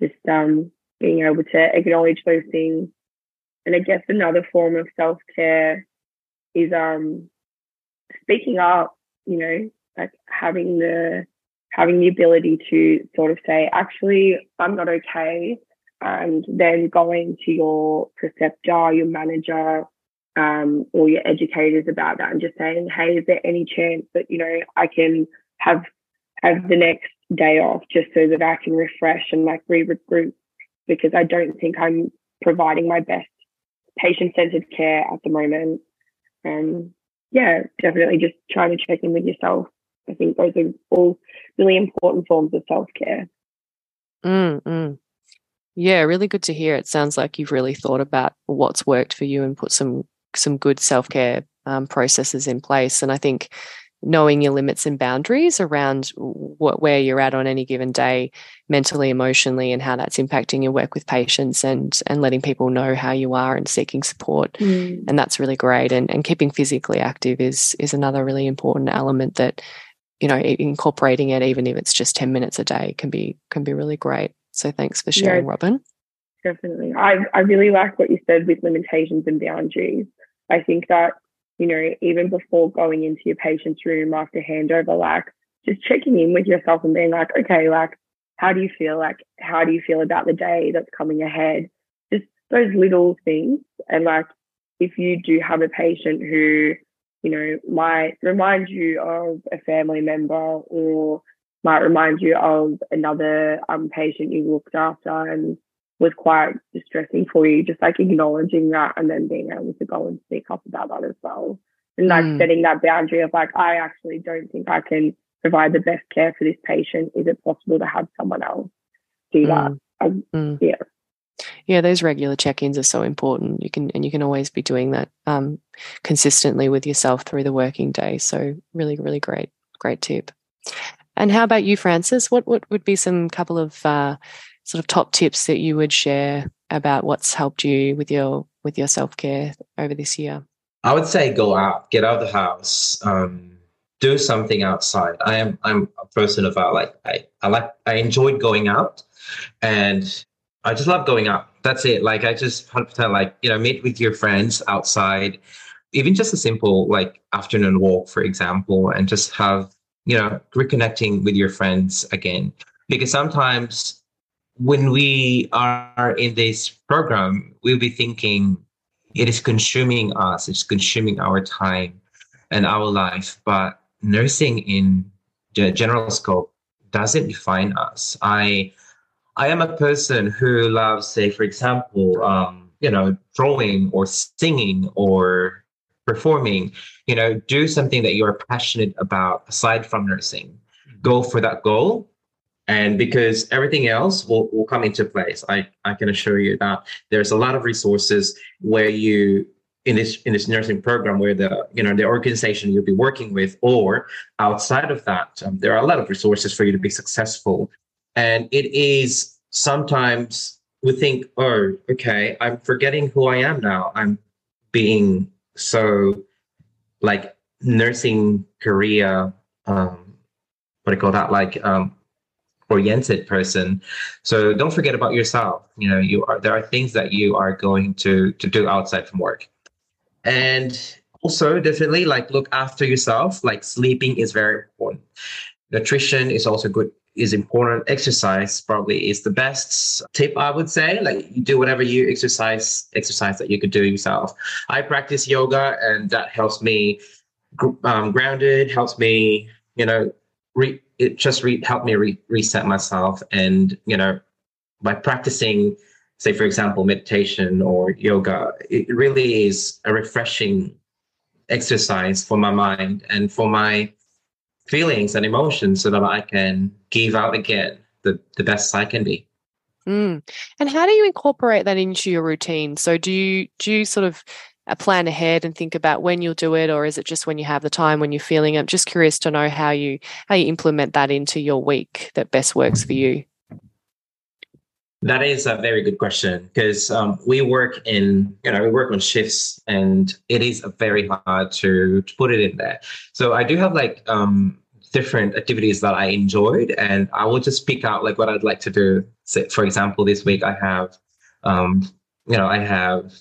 Speaker 3: just um being able to acknowledge those things and i guess another form of self-care is um speaking up you know like having the having the ability to sort of say, actually, I'm not okay. And then going to your preceptor, your manager, um, or your educators about that and just saying, hey, is there any chance that, you know, I can have have the next day off just so that I can refresh and like re-regroup because I don't think I'm providing my best patient-centered care at the moment. Um, yeah, definitely just trying to check in with yourself I think those are all really important forms of self care.
Speaker 2: Mm. Yeah, really good to hear. It sounds like you've really thought about what's worked for you and put some some good self care um, processes in place. And I think knowing your limits and boundaries around what where you're at on any given day mentally emotionally and how that's impacting your work with patients and and letting people know how you are and seeking support. Mm. and that's really great. And and keeping physically active is is another really important element that you know incorporating it even if it's just 10 minutes a day can be can be really great. So thanks for sharing yeah, robin.
Speaker 3: Definitely. I, I really like what you said with limitations and boundaries. I think that you know even before going into your patient's room after handover like just checking in with yourself and being like okay like how do you feel? Like how do you feel about the day that's coming ahead? Just those little things. And like if you do have a patient who you know, might remind you of a family member or might remind you of another um, patient you looked after and was quite distressing for you, just like acknowledging that and then being able to go and speak up about that as well. And like mm. setting that boundary of like, I actually don't think I can provide the best care for this patient. Is it possible to have someone else do that? Mm. Um, mm. Yeah
Speaker 2: yeah those regular check-ins are so important you can and you can always be doing that um, consistently with yourself through the working day so really really great great tip and how about you francis what what would be some couple of uh, sort of top tips that you would share about what's helped you with your with your self-care over this year
Speaker 4: i would say go out get out of the house um, do something outside i am i'm a person about like i i like i enjoyed going out and I just love going out. That's it. Like I just 100% like, you know, meet with your friends outside, even just a simple like afternoon walk, for example, and just have you know, reconnecting with your friends again. Because sometimes when we are in this program, we'll be thinking it is consuming us, it's consuming our time and our life. But nursing in the general scope doesn't define us. I I am a person who loves, say, for example, um, you know, drawing or singing or performing. You know, do something that you're passionate about aside from nursing. Go for that goal and because everything else will, will come into place I, I can assure you that there's a lot of resources where you in this in this nursing program where the you know the organization you'll be working with or outside of that um, there are a lot of resources for you to be successful. And it is sometimes we think oh okay i'm forgetting who i am now. I'm being so like nursing career um what do you call that? Like um oriented person. So don't forget about yourself. You know you are there are things that you are going to to do outside from work. And also definitely like look after yourself. Like sleeping is very important. Nutrition is also good is important. Exercise probably is the best tip i would say. Like you do whatever you exercise exercise that you could do yourself. I practice yoga and that helps me um, grounded helps me you know re- it just re- helped me re- reset myself and you know by practicing say for example meditation or yoga it really is a refreshing exercise for my mind and for my feelings and emotions so that i can give out again the, the best i can be
Speaker 2: mm. and how do you incorporate that into your routine so do you do you sort of plan ahead and think about when you'll do it or is it just when you have the time when you're feeling it? I'm just curious to know how you how you implement that into your week that best works for you.
Speaker 4: That is a very good question because um, we work in you know we work on shifts and it is very hard to, to put it in there. So i do have like um, different activities that i enjoyed and i will just pick out like what i'd like to do. So, for example this week i have um, you know i have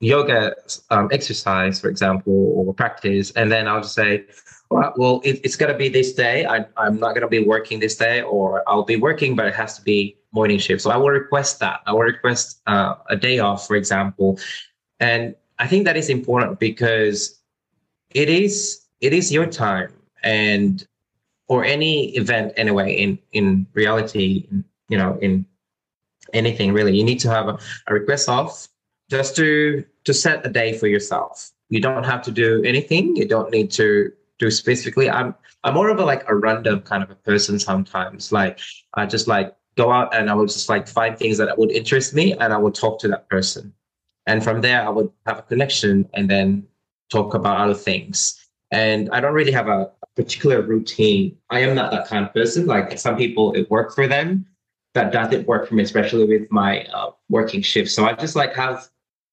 Speaker 4: yoga um, exercise, for example, or practice, and then I'll just say, well, well it, it's going to be this day. I, I'm not going to be working this day, or I'll be working, but it has to be morning shift. So I will request that. I will request uh, a day off, for example, and I think that is important because it is it is your time, and or any event anyway. In in reality, you know, in anything really, you need to have a, a request off just to to set a day for yourself. You don't have to do anything. You don't need to do specifically. I'm I'm more of a like a random kind of a person sometimes. Like I just like go out and I would just like find things that would interest me and I would talk to that person. And from there I would have a connection and then talk about other things. And I don't really have a, particular routine. I am not that kind of person. Like some people it worked for them. That doesn't work for me, especially with my uh, working shift. So I just like have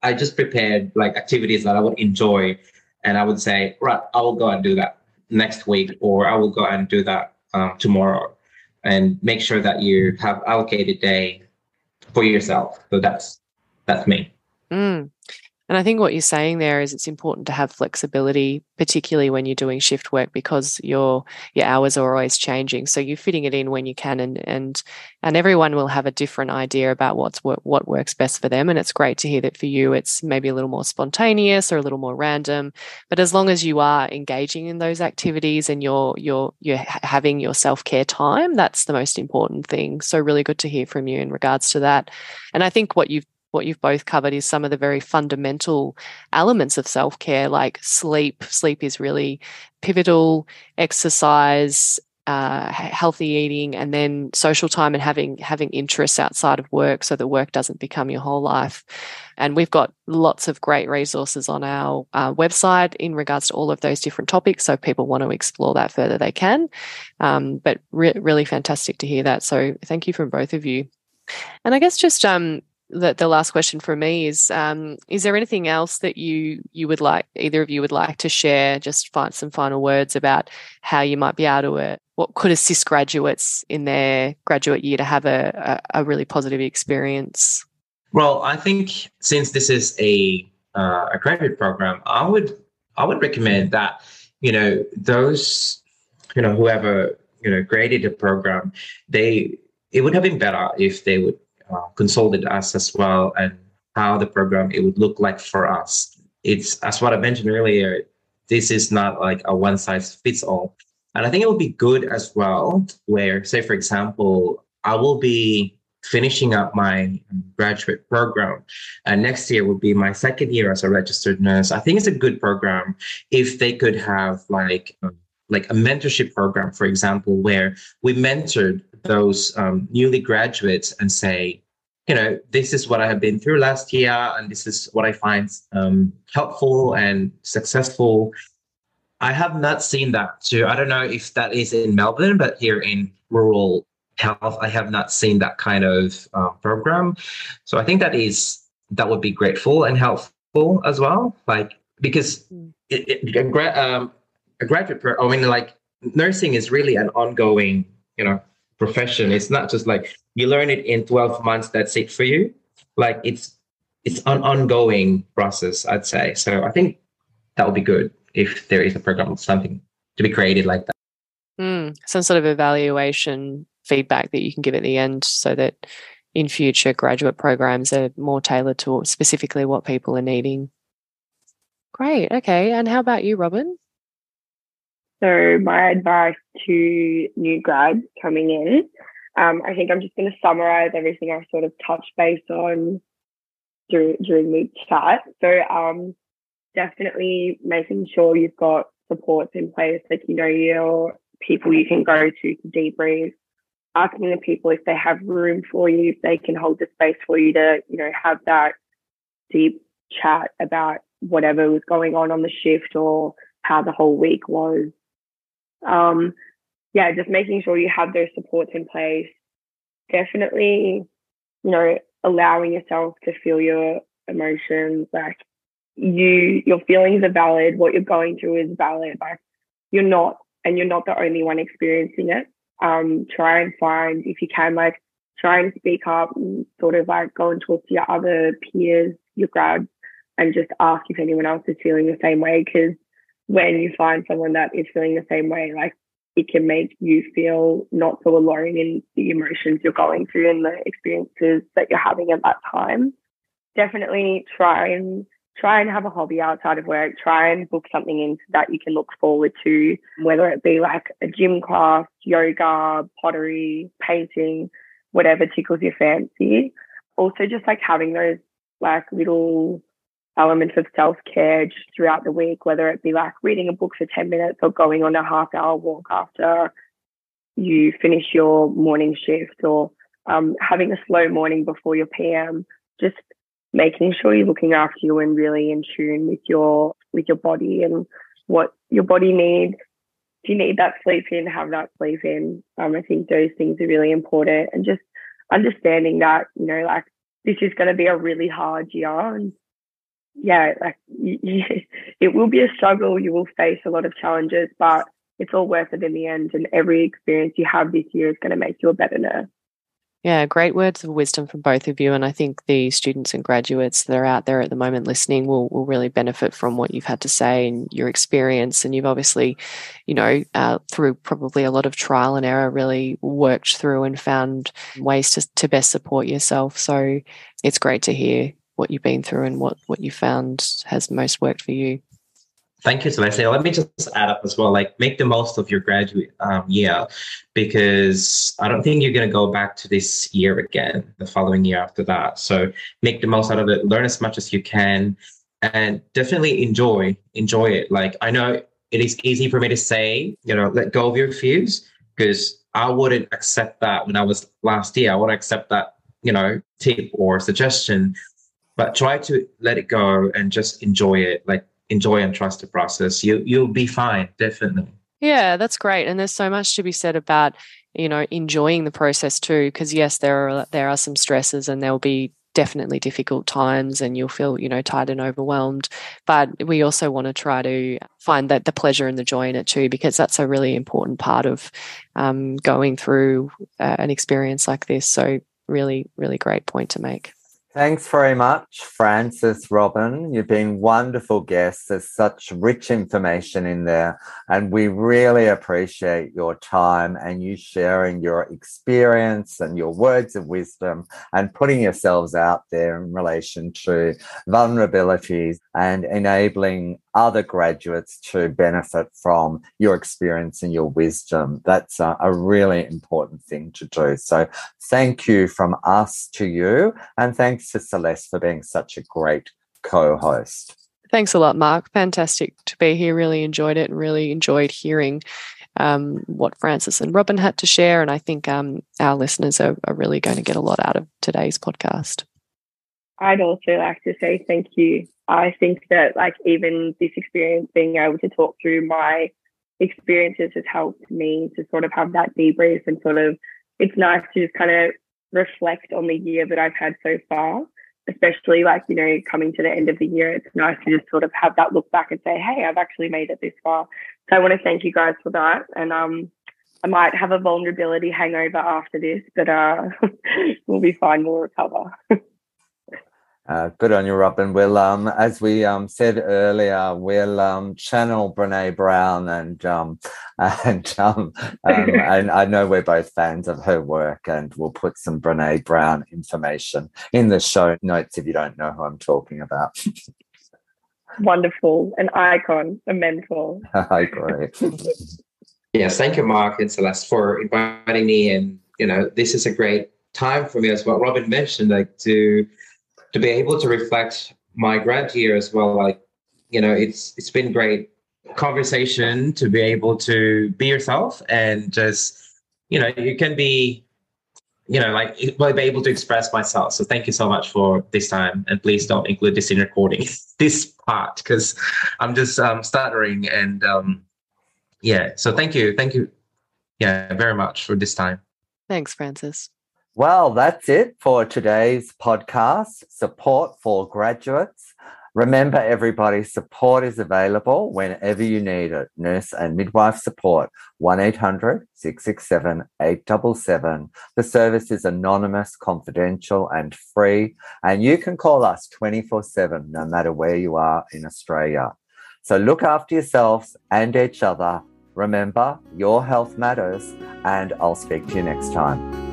Speaker 4: I just prepared like activities that I would enjoy, and I would say, right, I will go and do that next week, or I will go and do that um, tomorrow, and make sure that you have allocated day for yourself. So that's that's me.
Speaker 2: Mm. And I think what you're saying there is it's important to have flexibility, particularly when you're doing shift work, because your your hours are always changing. So you're fitting it in when you can, and and and everyone will have a different idea about what's what what works best for them. And it's great to hear that for you, it's maybe a little more spontaneous or a little more random. But as long as you are engaging in those activities and you're you're you're having your self care time, that's the most important thing. So really good to hear from you in regards to that. And I think what you've what you've both covered is some of the very fundamental elements of self care, like sleep. Sleep is really pivotal, exercise, uh, healthy eating, and then social time and having having interests outside of work, so that work doesn't become your whole life. And we've got lots of great resources on our uh, website in regards to all of those different topics. So if people want to explore that further, they can. Um, but re- really fantastic to hear that. So thank you from both of you. And I guess just um, the, the last question for me is um, is there anything else that you you would like either of you would like to share just find some final words about how you might be able to uh, what could assist graduates in their graduate year to have a, a, a, really positive experience?
Speaker 4: Well i think since this is a uh, a graduate program i would i would recommend that you know those you know, whoever you know created the program, they it would have been better if they would uh, consulted us as well and how the program it would look like for us. It's as what I mentioned earlier. This is not like a one size fits all, and I think it would be good as well. Where, say, for example, I will be finishing up my graduate program. And next year would be my second year as a registered nurse. I think it's a good program if they could have like um, like a mentorship program, for example, where we mentored those um, newly graduates and say, you know, this is what I have been through last year, and this is what I find um, helpful and successful. I have not seen that too. I don't know if that is in Melbourne, but here in rural health, I have not seen that kind of uh, program. So I think that is that would be grateful and helpful as well. Like because mm. it, it, a, gra- um, a graduate, pro- I mean, like nursing is really an ongoing, you know, profession. It's not just like you learn it in twelve months. That's it for you. Like it's it's an ongoing process. I'd say. So I think that would be good if there is a program, something to be created like that.
Speaker 2: Mm, some sort of evaluation feedback that you can give at the end so that in future graduate programs are more tailored to specifically what people are needing. Great. Okay. And how about you, Robin?
Speaker 3: So, my advice to new grads coming in, um, I think I'm just going to summarize everything I sort of touched base on during, during the chat. So, um, definitely making sure you've got supports in place, like, you know, your people you can go to to debrief, asking the people if they have room for you, if they can hold the space for you to, you know, have that deep chat about whatever was going on on the shift or how the whole week was. Um, yeah, just making sure you have those supports in place. Definitely, you know, allowing yourself to feel your emotions. Like you, your feelings are valid. What you're going through is valid. Like you're not, and you're not the only one experiencing it um, try and find, if you can, like try and speak up and sort of like go and talk to your other peers, your grads, and just ask if anyone else is feeling the same way. Because when you find someone that is feeling the same way, like it can make you feel not so alone in the emotions you're going through and the experiences that you're having at that time. Definitely try and try and have a hobby outside of work. Try and book something in that you can look forward to, whether it be like a gym class, yoga, pottery, painting, whatever tickles your fancy. Also, just like having those like little elements of self care just throughout the week, whether it be like reading a book for 10 minutes or going on a half hour walk after you finish your morning shift or um, having a slow morning before your PM. Just making sure you're looking after you and really in tune with your with your body and what your body needs. If you need that sleep in, have that sleep in. Um, I think those things are really important and just understanding that, you know, like this is going to be a really hard year and yeah, like it will be a struggle. You will face a lot of challenges, but it's all worth it in the end. And every experience you have this year is going to make you a better nurse.
Speaker 2: Yeah, great words of wisdom from both of you. And I think the students and graduates that are out there at the moment listening will, will really benefit from what you've had to say and your experience. And you've obviously, you know, uh, through probably a lot of trial and error, really worked through and found ways to, to best support yourself. So it's great to hear what you've been through and what, what you found has most worked for you.
Speaker 4: Thank you, Celeste. Let me just add up as well. Like, make the most of your graduate um, year because I don't think you're going to go back to this year again, the following year after that. So, make the most out of it. Learn as much as you can, and definitely enjoy enjoy it. Like, I know it is easy for me to say, you know, let go of your fears because I wouldn't accept that when I was last year. I wouldn't accept that, you know, tip or suggestion. But try to let it go and just enjoy it. Like enjoy and trust the process, you you'll be fine, definitely.
Speaker 2: Yeah, that's great. And there's so much to be said about, you know, enjoying the process too. Because yes, there are there are some stresses and there'll be definitely difficult times and you'll feel you know tired and overwhelmed but we also want to try to find that the pleasure and the joy in it too because that's a really important part of um, going through uh, an experience like this so really really great point to make
Speaker 1: Thanks very much, Francis Robin. You've been wonderful guests. There's such rich information in there, and we really appreciate your time and you sharing your experience and your words of wisdom and putting yourselves out there in relation to vulnerabilities and enabling other graduates to benefit from your experience and your wisdom. That's a, a, really important thing to do. So, thank you from us to you. And thanks to Celeste for being such a great co host.
Speaker 2: Thanks a lot, Mark. Fantastic to be here. Really enjoyed it and really enjoyed hearing um, what Francis and Robin had to share. And I think um, our listeners are, are really going to get a lot out of today's podcast.
Speaker 3: I'd also like to say thank you. I think that like even this experience, being able to talk through my experiences has helped me to sort of have that debrief and sort of it's nice to just kind of reflect on the year that I've had so far, especially like, you know, coming to the end of the year. It's nice to just sort of have that look back and say, hey, I've actually made it this far. So I want to thank you guys for that. And um I might have a vulnerability hangover after this, but uh we'll be fine, we'll recover.
Speaker 1: Uh, good on you, Robin. We'll, um, as we um, said earlier, we'll um, channel Brene Brown, and um, and um, um, and I know we're both fans of her work, and we'll put some Brene Brown information in the show notes if you don't know who I'm talking about.
Speaker 3: Wonderful, an icon, a mentor.
Speaker 1: I agree.
Speaker 4: yes, thank you, Mark and Celeste, for inviting me, and you know, this is a great time for me as well. Robin mentioned like to to be able to reflect my grad year as well. Like, you know, it's it's been great conversation to be able to be yourself and just, you know, you can be, you know, like well, be able to express myself. So thank you so much for this time, and please don't include this in recording this part because I'm just um, stuttering and um, yeah. So thank you, thank you, yeah, very much for this time.
Speaker 2: Thanks, Frances.
Speaker 1: Well, that's it for today's podcast Support for Graduates. Remember, everybody, support is available whenever you need it. Nurse and midwife support, 1 800 667 877. The service is anonymous, confidential, and free. And you can call us 24 7, no matter where you are in Australia. So look after yourselves and each other. Remember, your health matters, and I'll speak to you next time.